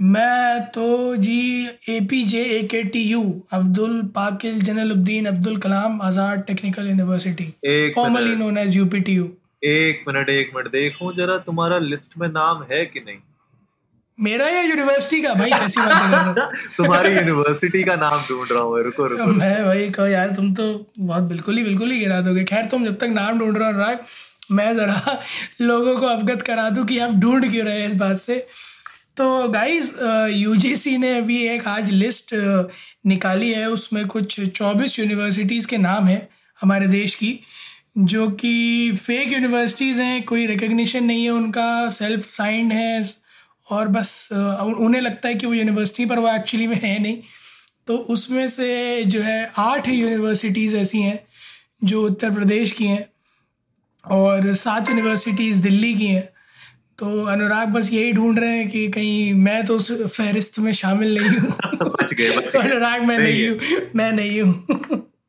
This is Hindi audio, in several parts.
मैं तो जी ए P J A K T U Abdul पाकिल जनरलुद्दीन Abdul Kalam Azad technical university formally known as U P T U एक मिनट एक मिनट देखो जरा तुम्हारा लिस्ट में नाम है कि नहीं? मेरा या यूनिवर्सिटी का? भाई कैसी बात कर रहे हो? तुम्हारी यूनिवर्सिटी का नाम ढूंढ रहा हूँ रुको रुको. मैं भाई कहो यार तुम तो बहुत बिल्कुल ही बिल्कुल ही गिरा दोगे। खैर तुम जब तक नाम ढूंढ रहे हो राग मैं ज़रा लोगों को अवगत करा दूँ कि आप ढूंढ क्यों रहे हैं इस बात से। तो गाइस यूजीसी ने अभी एक आज लिस्ट निकाली है। उसमें कुछ 24 यूनिवर्सिटीज़ के नाम हैं हमारे देश की, जो कि फेक यूनिवर्सिटीज़ हैं, कोई रिकग्निशन नहीं है उनका सेल्फ साइंड है, और बस उन्हें लगता है कि वो यूनिवर्सिटी पर वो एक्चुअली में है नहीं। तो उसमें से जो है आठ यूनिवर्सिटीज़ ऐसी हैं जो उत्तर प्रदेश की हैं, और सात यूनिवर्सिटीज़ दिल्ली की हैं। तो अनुराग बस यही ढूंढ रहे हैं कि कहीं मैं तो उस फहरिस्त में शामिल नहीं हूँ। बच गए बच गए। अनुराग मैं नहीं हूँ। मैं नहीं हूँ।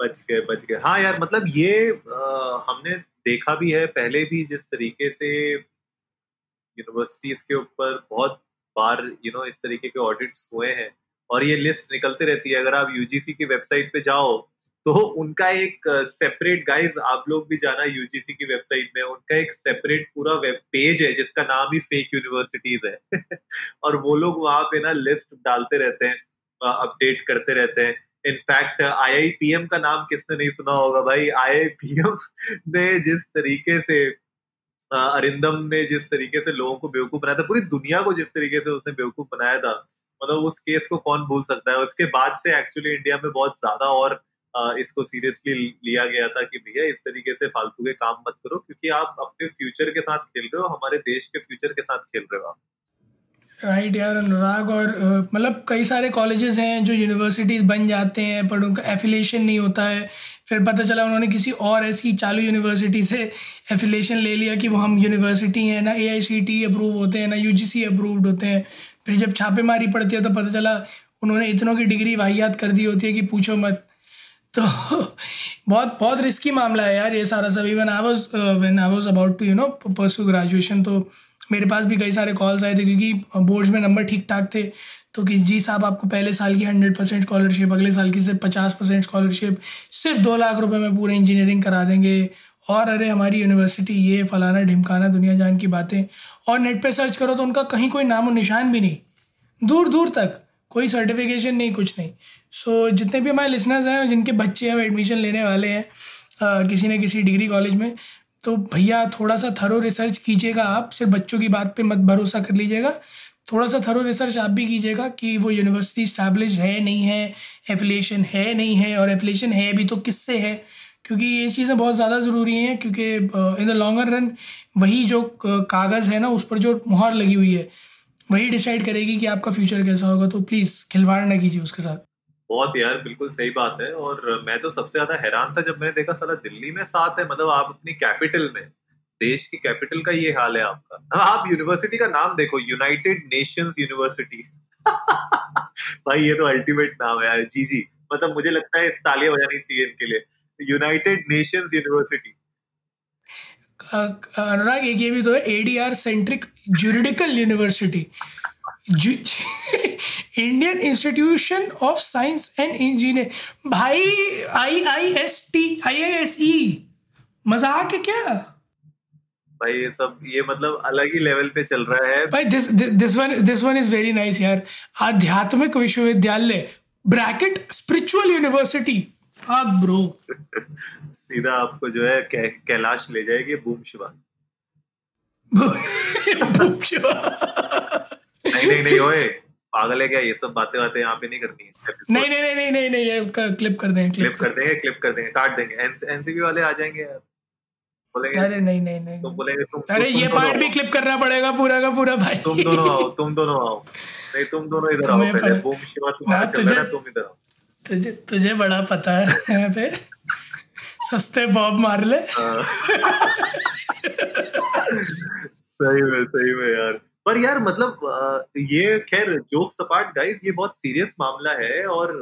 बच गए बच गए। हाँ यार मतलब ये अ, हमने देखा भी है पहले भी जिस तरीके से यूनिवर्सिटीज के ऊपर बहुत बार यू नो इस तरीके के ऑडिट्स हुए हैं और ये लिस्ट निकलते रहती है। अगर आप यूजीसी की वेबसाइट पे जाओ तो उनका एक सेपरेट गाइस आप लोग भी जाना यूजीसी की वेबसाइट में, उनका एक सेपरेट पूरा वेब पेज है, जिसका नाम ही फेक यूनिवर्सिटीज है। और वो लोग वहाँ पे ना लिस्ट डालते रहते हैं अपडेट करते रहते हैं। इनफैक्ट आईआईपीएम का नाम किसने नहीं सुना होगा भाई? आईआईपीएम ने जिस तरीके से अरिंदम ने जिस तरीके से लोगों को बेवकूफ़ बनाया था, पूरी दुनिया को जिस तरीके से उसने बेवकूफ़ बनाया था मतलब उस केस को कौन भूल सकता है? उसके बाद से एक्चुअली इंडिया में बहुत ज़्यादा और अ, इसको सीरियसली लिया गया था कि भैया इस तरीके से फालतू के काम मत करो क्योंकि आप अपने फ्यूचर के साथ खेल रहे हो हमारे देश के फ्यूचर के साथ खेल रहे हो आप। राइट यार अनुराग और मतलब कई सारे कॉलेजेस हैं जो यूनिवर्सिटीज़ बन जाते हैं पर उनका एफिलेशन नहीं होता है। फिर पता चला उन्होंने किसी और ऐसी चालू यूनिवर्सिटी से एफिलेशन ले लिया कि वो हम यूनिवर्सिटी हैं ना ए अप्रूव होते हैं ना यू अप्रूव्ड होते हैं। फिर जब छापेमारी पड़ती है तो पता चला उन्होंने इतनों की डिग्री वाहियात कर दी होती है कि पूछो मत। तो बहुत बहुत रिस्की मामला है यार ये सारा सब. Even I was when I was about to you know pursue graduation तो मेरे पास भी कई सारे कॉल्स आए थे क्योंकि बोर्ड्स में नंबर ठीक ठाक थे. तो कि जी साहब आपको पहले साल की हंड्रेड परसेंट स्कॉलरशिप अगले साल की सिर्फ़ पचास परसेंट स्कॉलरशिप सिर्फ़ दो लाख रुपए में पूरे इंजीनियरिंग करा देंगे. और अरे हमारी यूनिवर्सिटी ये फलाना ढिमकाना दुनिया जान की बातें. और नेट पे सर्च करो तो उनका कहीं कोई नामो निशान भी नहीं. दूर दूर तक. कोई सर्टिफिकेशन नहीं कुछ नहीं। सो so, जितने भी हमारे लिसनर्स हैं जिनके बच्चे अब एडमिशन लेने वाले हैं किसी न किसी डिग्री कॉलेज में तो भैया थोड़ा सा थरो रिसर्च कीजिएगा आप। सिर्फ़ बच्चों की बात पे मत भरोसा कर लीजिएगा। थोड़ा सा थरो रिसर्च आप भी कीजिएगा कि वो यूनिवर्सिटी स्टैब्लिश है नहीं है एफिलिएशन है नहीं है और एफिलिएशन है भी तो किससे है? क्योंकि ये चीज़ें बहुत ज़्यादा ज़रूरी हैं क्योंकि इन द लॉन्गर रन वही जो कागज़ है ना उस पर जो मुहर लगी हुई है। वही डिसाइड करेगी कि आपका फ्यूचर कैसा होगा तो प्लीज़ खिलवाड़ ना कीजिए उसके साथ। बहुत यार बिल्कुल सही बात है। और मैं तो सबसे ज़्यादा हैरान था जब मैंने देखा साला दिल्ली में साथ है मतलब आप अपनी कैपिटल में। देश की कैपिटल का ये हाल है आपका। हाँ, आप यूनिवर्सिटी का नाम देखो यूनाइटेड नेशंस यूनिवर्सिटी भाई ये तो अल्टीमेट नाम है यार। जी जी। मतलब मुझे लगता है तालियाँ बजानी चाहिए इनके लिए। यूनाइटेड नेशंस यूनिवर्सिटी अनुराग एक ये भी तो है ADR centric juridical university Indian institution of science and engineer भाई I I S T I I S E मज़ाक है क्या? भाई ये सब ये मतलब अलग ही लेवल पे चल रहा है। भाई this this one this one is very nice यार। आध्यात्मिक विश्वविद्यालय ब्रैकेट स्पिरिचुअल यूनिवर्सिटी हाँ ब्रो सीधा आपको जो है कै, कैलाश ले जाएगी बूम शिवा। नहीं नहीं नहीं नहीं ओए पागल है क्या? ये सब बातें बातें यहाँ पे नहीं करनी है। नहीं नहीं नहीं नहीं नहीं ये क्लिप कर देंगे क्लिप कर देंगे क्लिप कर देंगे काट देंगे। एनसीबी वाले आ जाएँगे यार। बोलेंगे अरे नहीं नहीं नहीं। तुम बोलेंगे तुम अरे तुम ये पार्ट भी क्लिप करना पड़ेगा पूरा का पूरा भाई। तुम दोनों आओ तुम दोनों आओ। नहीं तुम दोनों इधर आओ पहले। बूम शिवा तुम्हारा हाँ, चल रहा है तुम इधर आओ। तुझे तुझे बड़ा पता है। यहाँ पे सस्ते बॉब मार ले। हाँ। सही में सही में यार। पर यार मतलब ये खैर जोक सपाट गाइस ये बहुत सीरियस मामला है और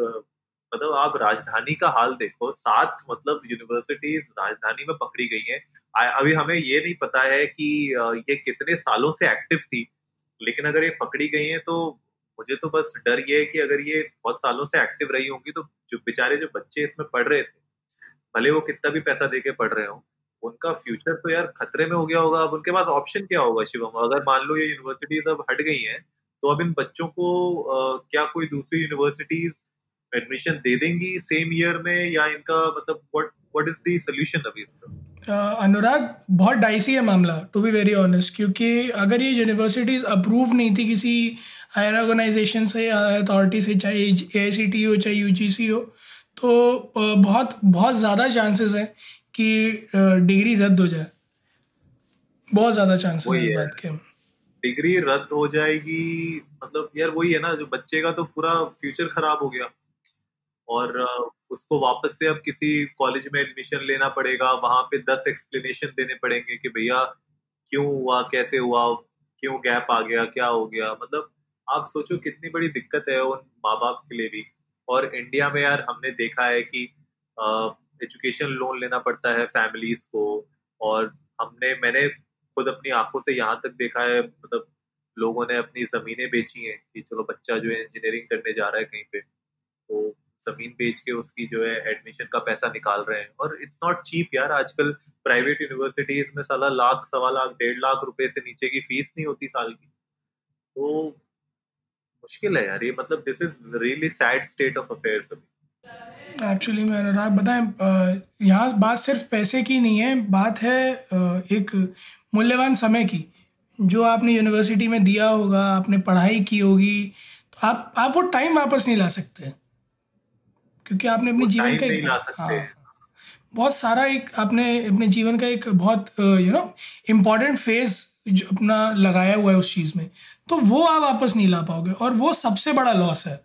मतलब आप राजधानी का हाल देखो, सात मतलब यूनिवर्सिटीज राजधानी में पकड़ी गई हैं। अभी हमें ये नहीं पता है कि ये कितने सालों से एक्टिव थी, लेकिन अगर ये पकड़ी गई हैं तो मुझे तो बस डर ये है कि अगर ये बहुत सालों से एक्टिव रही होंगी तो जो बेचारे जो बच्चे इसमें पढ़ रहे थे भले वो कितना भी पैसा देके पढ़ रहे हो उनका फ्यूचर तो यार खतरे में हो गया होगा। अब उनके पास ऑप्शन क्या होगा शिवम? अगर मान लो ये यूनिवर्सिटीज अब हट गई हैं तो अब इन बच्चों को आ, क्या कोई दूसरी यूनिवर्सिटीज एडमिशन दे देंगी सेम ईयर में या इनका मतलब what what is the solution अभी इसका? अनुराग बहुत डाइसी है मामला टू बी वेरी ऑनेस्ट क्योंकि अगर ये यूनिवर्सिटीज अप्रूव नहीं थी किसी हायर ऑर्गेनाइजेशन से अथॉरिटी से चाहे ए हो चाहे UGC हो तो बहुत बहुत ज़्यादा चांसेस हैं कि डिग्री रद्द हो जाए। बहुत ज़्यादा चांसेस है बात के। डिग्री रद्द हो जाएगी मतलब यार वही है ना जो बच्चे का तो पूरा फ्यूचर खराब हो गया। और उसको वापस से अब किसी कॉलेज में एडमिशन लेना पड़ेगा वहाँ पे दस एक्सप्लेनेशन देने पड़ेंगे कि भैया क्यों हुआ कैसे हुआ क्यों गैप आ गया क्या हो गया? मतलब आप सोचो कितनी बड़ी दिक्कत है उन माँ बाप के लिए भी। और इंडिया में यार हमने देखा है कि एजुकेशन लोन लेना पड़ता है फैमिलीज़ को और हमने, मैंने खुद अपनी आँखों से यहाँ तक देखा है मतलब लोगों ने अपनी जमीनें बेची हैं कि चलो बच्चा जो है इंजीनियरिंग करने जा रहा है कहीं पे तो ज़मीन बेच के उसकी जो है एडमिशन का पैसा निकाल रहे हैं। और इट्स नॉट चीप यार, आजकल प्राइवेट यूनिवर्सिटीज में साला लाख, सवा लाख, डेढ़ लाख रुपए से नीचे की फ़ीस नहीं होती साल की। तो मुश्किल है यार ये मतलब this is really sad state of affairs अभी। एक्चुअली मैं अनुराग बताएँ यहाँ बात सिर्फ़ पैसे की नहीं है बात है एक मूल्यवान समय की। जो आपने यूनिवर्सिटी में दिया होगा आपने पढ़ाई की होगी तो आप आप वो टाइम वापस नहीं ला सकते। क्योंकि आपने अपने जीवन का एक हाँ, बहुत सारा एक आपने अपने जीवन का एक बहुत यू नो इम्पोर्टेंट फ़ेज़ अपना लगाया हुआ है उस चीज़ में तो वो आप वापस नहीं ला पाओगे और वो सबसे बड़ा लॉस है।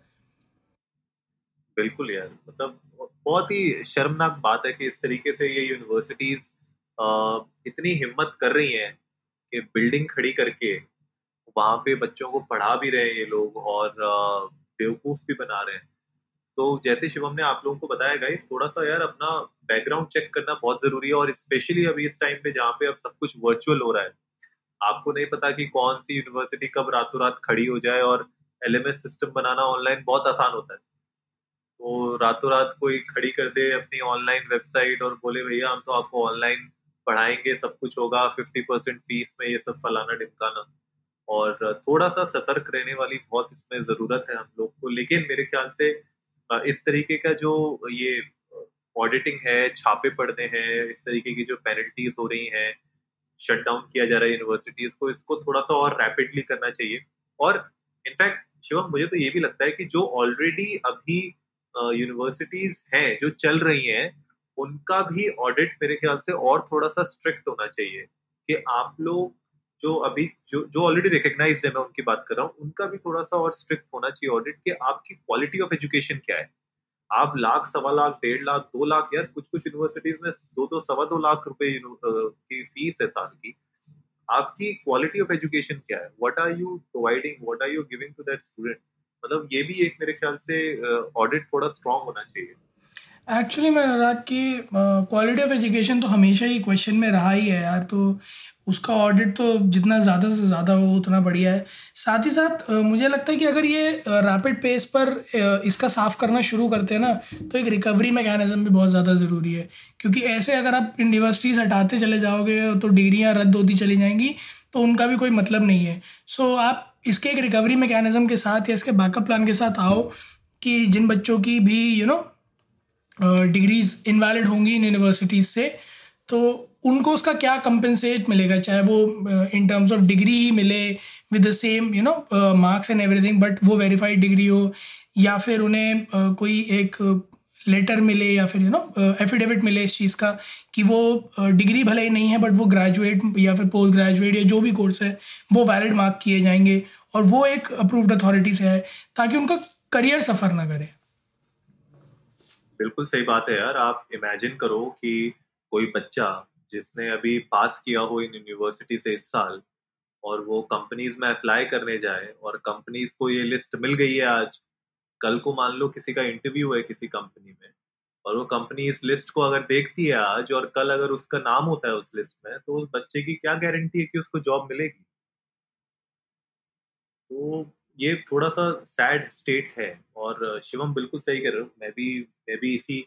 बिल्कुल यार मतलब बहुत ही शर्मनाक बात है कि इस तरीके से ये यूनिवर्सिटीज इतनी हिम्मत कर रही हैं कि बिल्डिंग खड़ी करके वहाँ पे बच्चों को पढ़ा भी रहे हैं ये लोग और बेवकूफ़ भी बना रहे हैं। तो जैसे शिवम ने आप लोगों को बताया गाइस थोड़ा सा यार अपना बैकग्राउंड चेक करना बहुत ज़रूरी है और स्पेशली अभी इस टाइम पे जहाँ पे अब सब कुछ वर्चुअल हो रहा है। आपको नहीं पता कि कौन सी यूनिवर्सिटी कब रातों रात खड़ी हो जाए और एलएमएस सिस्टम बनाना ऑनलाइन बहुत आसान होता है। तो रातों रात कोई खड़ी कर दे अपनी ऑनलाइन वेबसाइट और बोले, भैया, हम तो आपको ऑनलाइन पढ़ाएँगे, सब कुछ होगा फिफ्टी परसेंट फ़ीस में ये सब फलाना ढिमकाना। और थोड़ा सा सतर्क रहने वाली बहुत इसमें ज़रूरत है हम लोग को। लेकिन मेरे ख्याल से इस तरीके का जो ये ऑडिटिंग है, छापे पड़ने हैं, इस तरीके की जो पेनल्टीज हो रही हैं शट डाउन किया जा रहा है यूनिवर्सिटीज को, इसको थोड़ा सा और रैपिडली करना चाहिए। और इनफैक्ट शिवम, मुझे तो ये भी लगता है कि जो ऑलरेडी अभी यूनिवर्सिटीज हैं, जो चल रही हैं, उनका भी ऑडिट मेरे ख्याल से और थोड़ा सा स्ट्रिक्ट होना चाहिए कि आप लोग जो अभी, जो जो ऑलरेडी रिकग्नाइज है, मैं उनकी बात कर रहा हूँ, उनका भी थोड़ा सा और स्ट्रिक्ट होना चाहिए ऑडिट कि आपकी क्वालिटी ऑफ़ एजुकेशन क्या है। आप लाख, सवा लाख, डेढ़ लाख, दो लाख, यार कुछ कुछ यूनिवर्सिटीज में दो दो, सवा दो लाख रुपए की फ़ीस है साल की। आपकी क्वालिटी ऑफ़ एजुकेशन क्या है? What are you providing what are you giving to that student मतलब ये भी एक मेरे ख्याल से ऑडिट थोड़ा स्ट्रांग होना चाहिए। एक्चुअली मैं अनुराग की क्वालिटी ऑफ़ एजुकेशन तो हमेशा ही क्वेश्चन में रहा ही है यार तो उसका ऑडिट तो जितना ज़्यादा से ज़्यादा हो, उतना बढ़िया है। साथ ही साथ मुझे लगता है कि अगर ये रैपिड पेस पर इसका साफ़ करना शुरू करते हैं ना तो एक रिकवरी मैकेनिज़्म भी बहुत ज़्यादा ज़रूरी है। क्योंकि ऐसे अगर आप यूनिवर्सिटीज़ हटाते चले जाओगे तो डिग्रियाँ रद्द होती चली जाएँगी तो उनका भी कोई मतलब नहीं है। सो आप इसके एक रिकवरी मैकेनिज़्म के साथ या इसके बैकअप प्लान के साथ आओ कि जिन बच्चों की भी यू नो डिग्रीज इनवैलिड होंगी इन यूनिवर्सिटीज़ से तो उनको उसका क्या कंपनसेट मिलेगा? चाहे वो इन टर्म्स ऑफ़ डिग्री ही मिले with the same you know marks and everything but वो वेरीफाइड डिग्री हो या फिर उन्हें uh, कोई एक लेटर मिले या फिर यू नो एफिडेविट मिले इस चीज़ का कि वो डिग्री भले ही नहीं है बट वो ग्रेजुएट या फिर पोस्ट ग्रेजुएट या जो भी कोर्स है वो वैलिड मार्क किए जाएँगे और वो एक अप्रूव्ड अथॉरिटी से है ताकि उनका करियर सफ़र ना करे। बिल्कुल सही बात है यार। आप इमेजिन करो कि कोई बच्चा जिसने अभी पास किया हो इन यूनिवर्सिटी से इस साल और वो कंपनीज़ में अप्लाई करने जाए और कंपनीज़ को ये लिस्ट मिल गई है आज, कल को मान लो किसी का इंटरव्यू है किसी कंपनी में और वो कंपनी इस लिस्ट को अगर देखती है आज और कल अगर उसका नाम होता है उस लिस्ट में तो उस बच्चे की क्या गारंटी है कि उसको जॉब मिलेगी? तो ये थोड़ा सा सैड स्टेट है और शिवम बिल्कुल सही कह रहे हो। मैं भी मैं भी इसी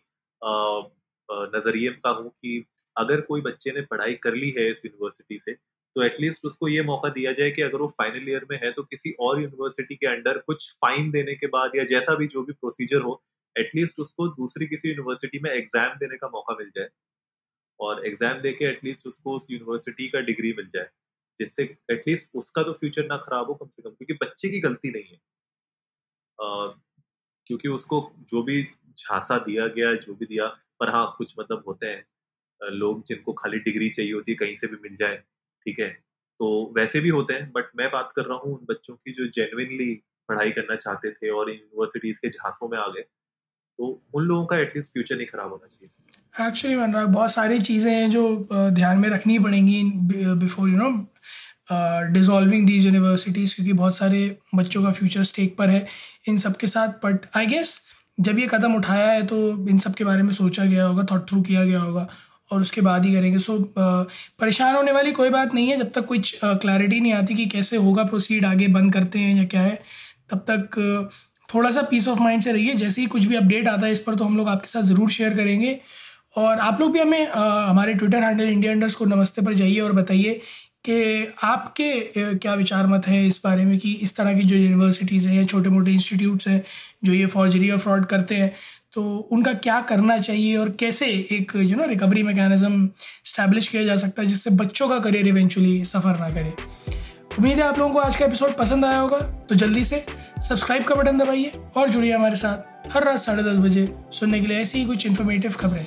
नज़रिए का हूँ कि अगर कोई बच्चे ने पढ़ाई कर ली है इस यूनिवर्सिटी से तो एटलीस्ट उसको ये मौका दिया जाए कि अगर वो फाइनल ईयर में है तो किसी और यूनिवर्सिटी के अंडर कुछ फाइन देने के बाद या जैसा भी जो भी प्रोसीजर हो एटलीस्ट उसको दूसरी किसी यूनिवर्सिटी में एग्ज़ाम देने का मौका मिल जाए। और एग्ज़ाम देके एटलीस्ट उसको उस यूनिवर्सिटी का डिग्री मिल जाए। जिससे एटलीस्ट उसका तो फ्यूचर ना खराब हो कम से कम क्योंकि बच्चे की गलती नहीं है। आ, क्योंकि उसको जो भी झांसा दिया गया जो भी दिया पर हाँ कुछ मतलब होते हैं। लोग जिनको खाली डिग्री चाहिए होती है कहीं से भी मिल जाए ठीक है? तो वैसे भी होते हैं बट मैं बात कर रहा हूँ उन बच्चों की जो जेनुइनली पढ़ाई करना चाहते थे और यूनिवर्सिटीज के झांसों में आ गए तो उन लोगों का एटलीस्ट फ्यूचर नहीं खराब होना चाहिए। एक्चुअली मन रहा बहुत सारी चीज़ें हैं जो ध्यान में रखनी पड़ेंगी before you know dissolving these universities क्योंकि बहुत सारे बच्चों का फ्यूचर स्टेक पर है इन सब के साथ। बट आई गेस जब ये कदम उठाया है तो इन सब के बारे में सोचा गया होगा थॉट थ्रू किया गया होगा और उसके बाद ही करेंगे। सो so, परेशान होने वाली कोई बात नहीं है। जब तक कुछ क्लैरिटी नहीं आती कि कैसे होगा प्रोसीड आगे बंद करते हैं या क्या है तब तक थोड़ा सा पीस ऑफ़ माइंड से रहिए। जैसे ही कुछ भी अपडेट आता है इस पर तो हम लोग आपके साथ ज़रूर शेयर करेंगे। और आप लोग भी हमें आ, हमारे ट्विटर हैंडल इंडिया अंडर्स को नमस्ते पर जाइए और बताइए कि आपके क्या विचार मत है इस बारे में कि इस तरह की जो यूनिवर्सिटीज़ हैं या छोटे मोटे इंस्टीट्यूट्स हैं जो ये फॉर्जरी और फ्रॉड करते हैं तो उनका क्या करना चाहिए और कैसे एक you know recovery mechanism establish किया जा सकता है जिससे बच्चों का करियर इवेंचुअली सफ़र ना करे। उम्मीद है आप लोगों को आज का एपिसोड पसंद आया होगा तो जल्दी से सब्सक्राइब का बटन दबाइए और जुड़िए हमारे साथ हर रात साढ़े दस बजे सुनने के लिए ऐसी ही कुछ इन्फॉर्मेटिव खबरें।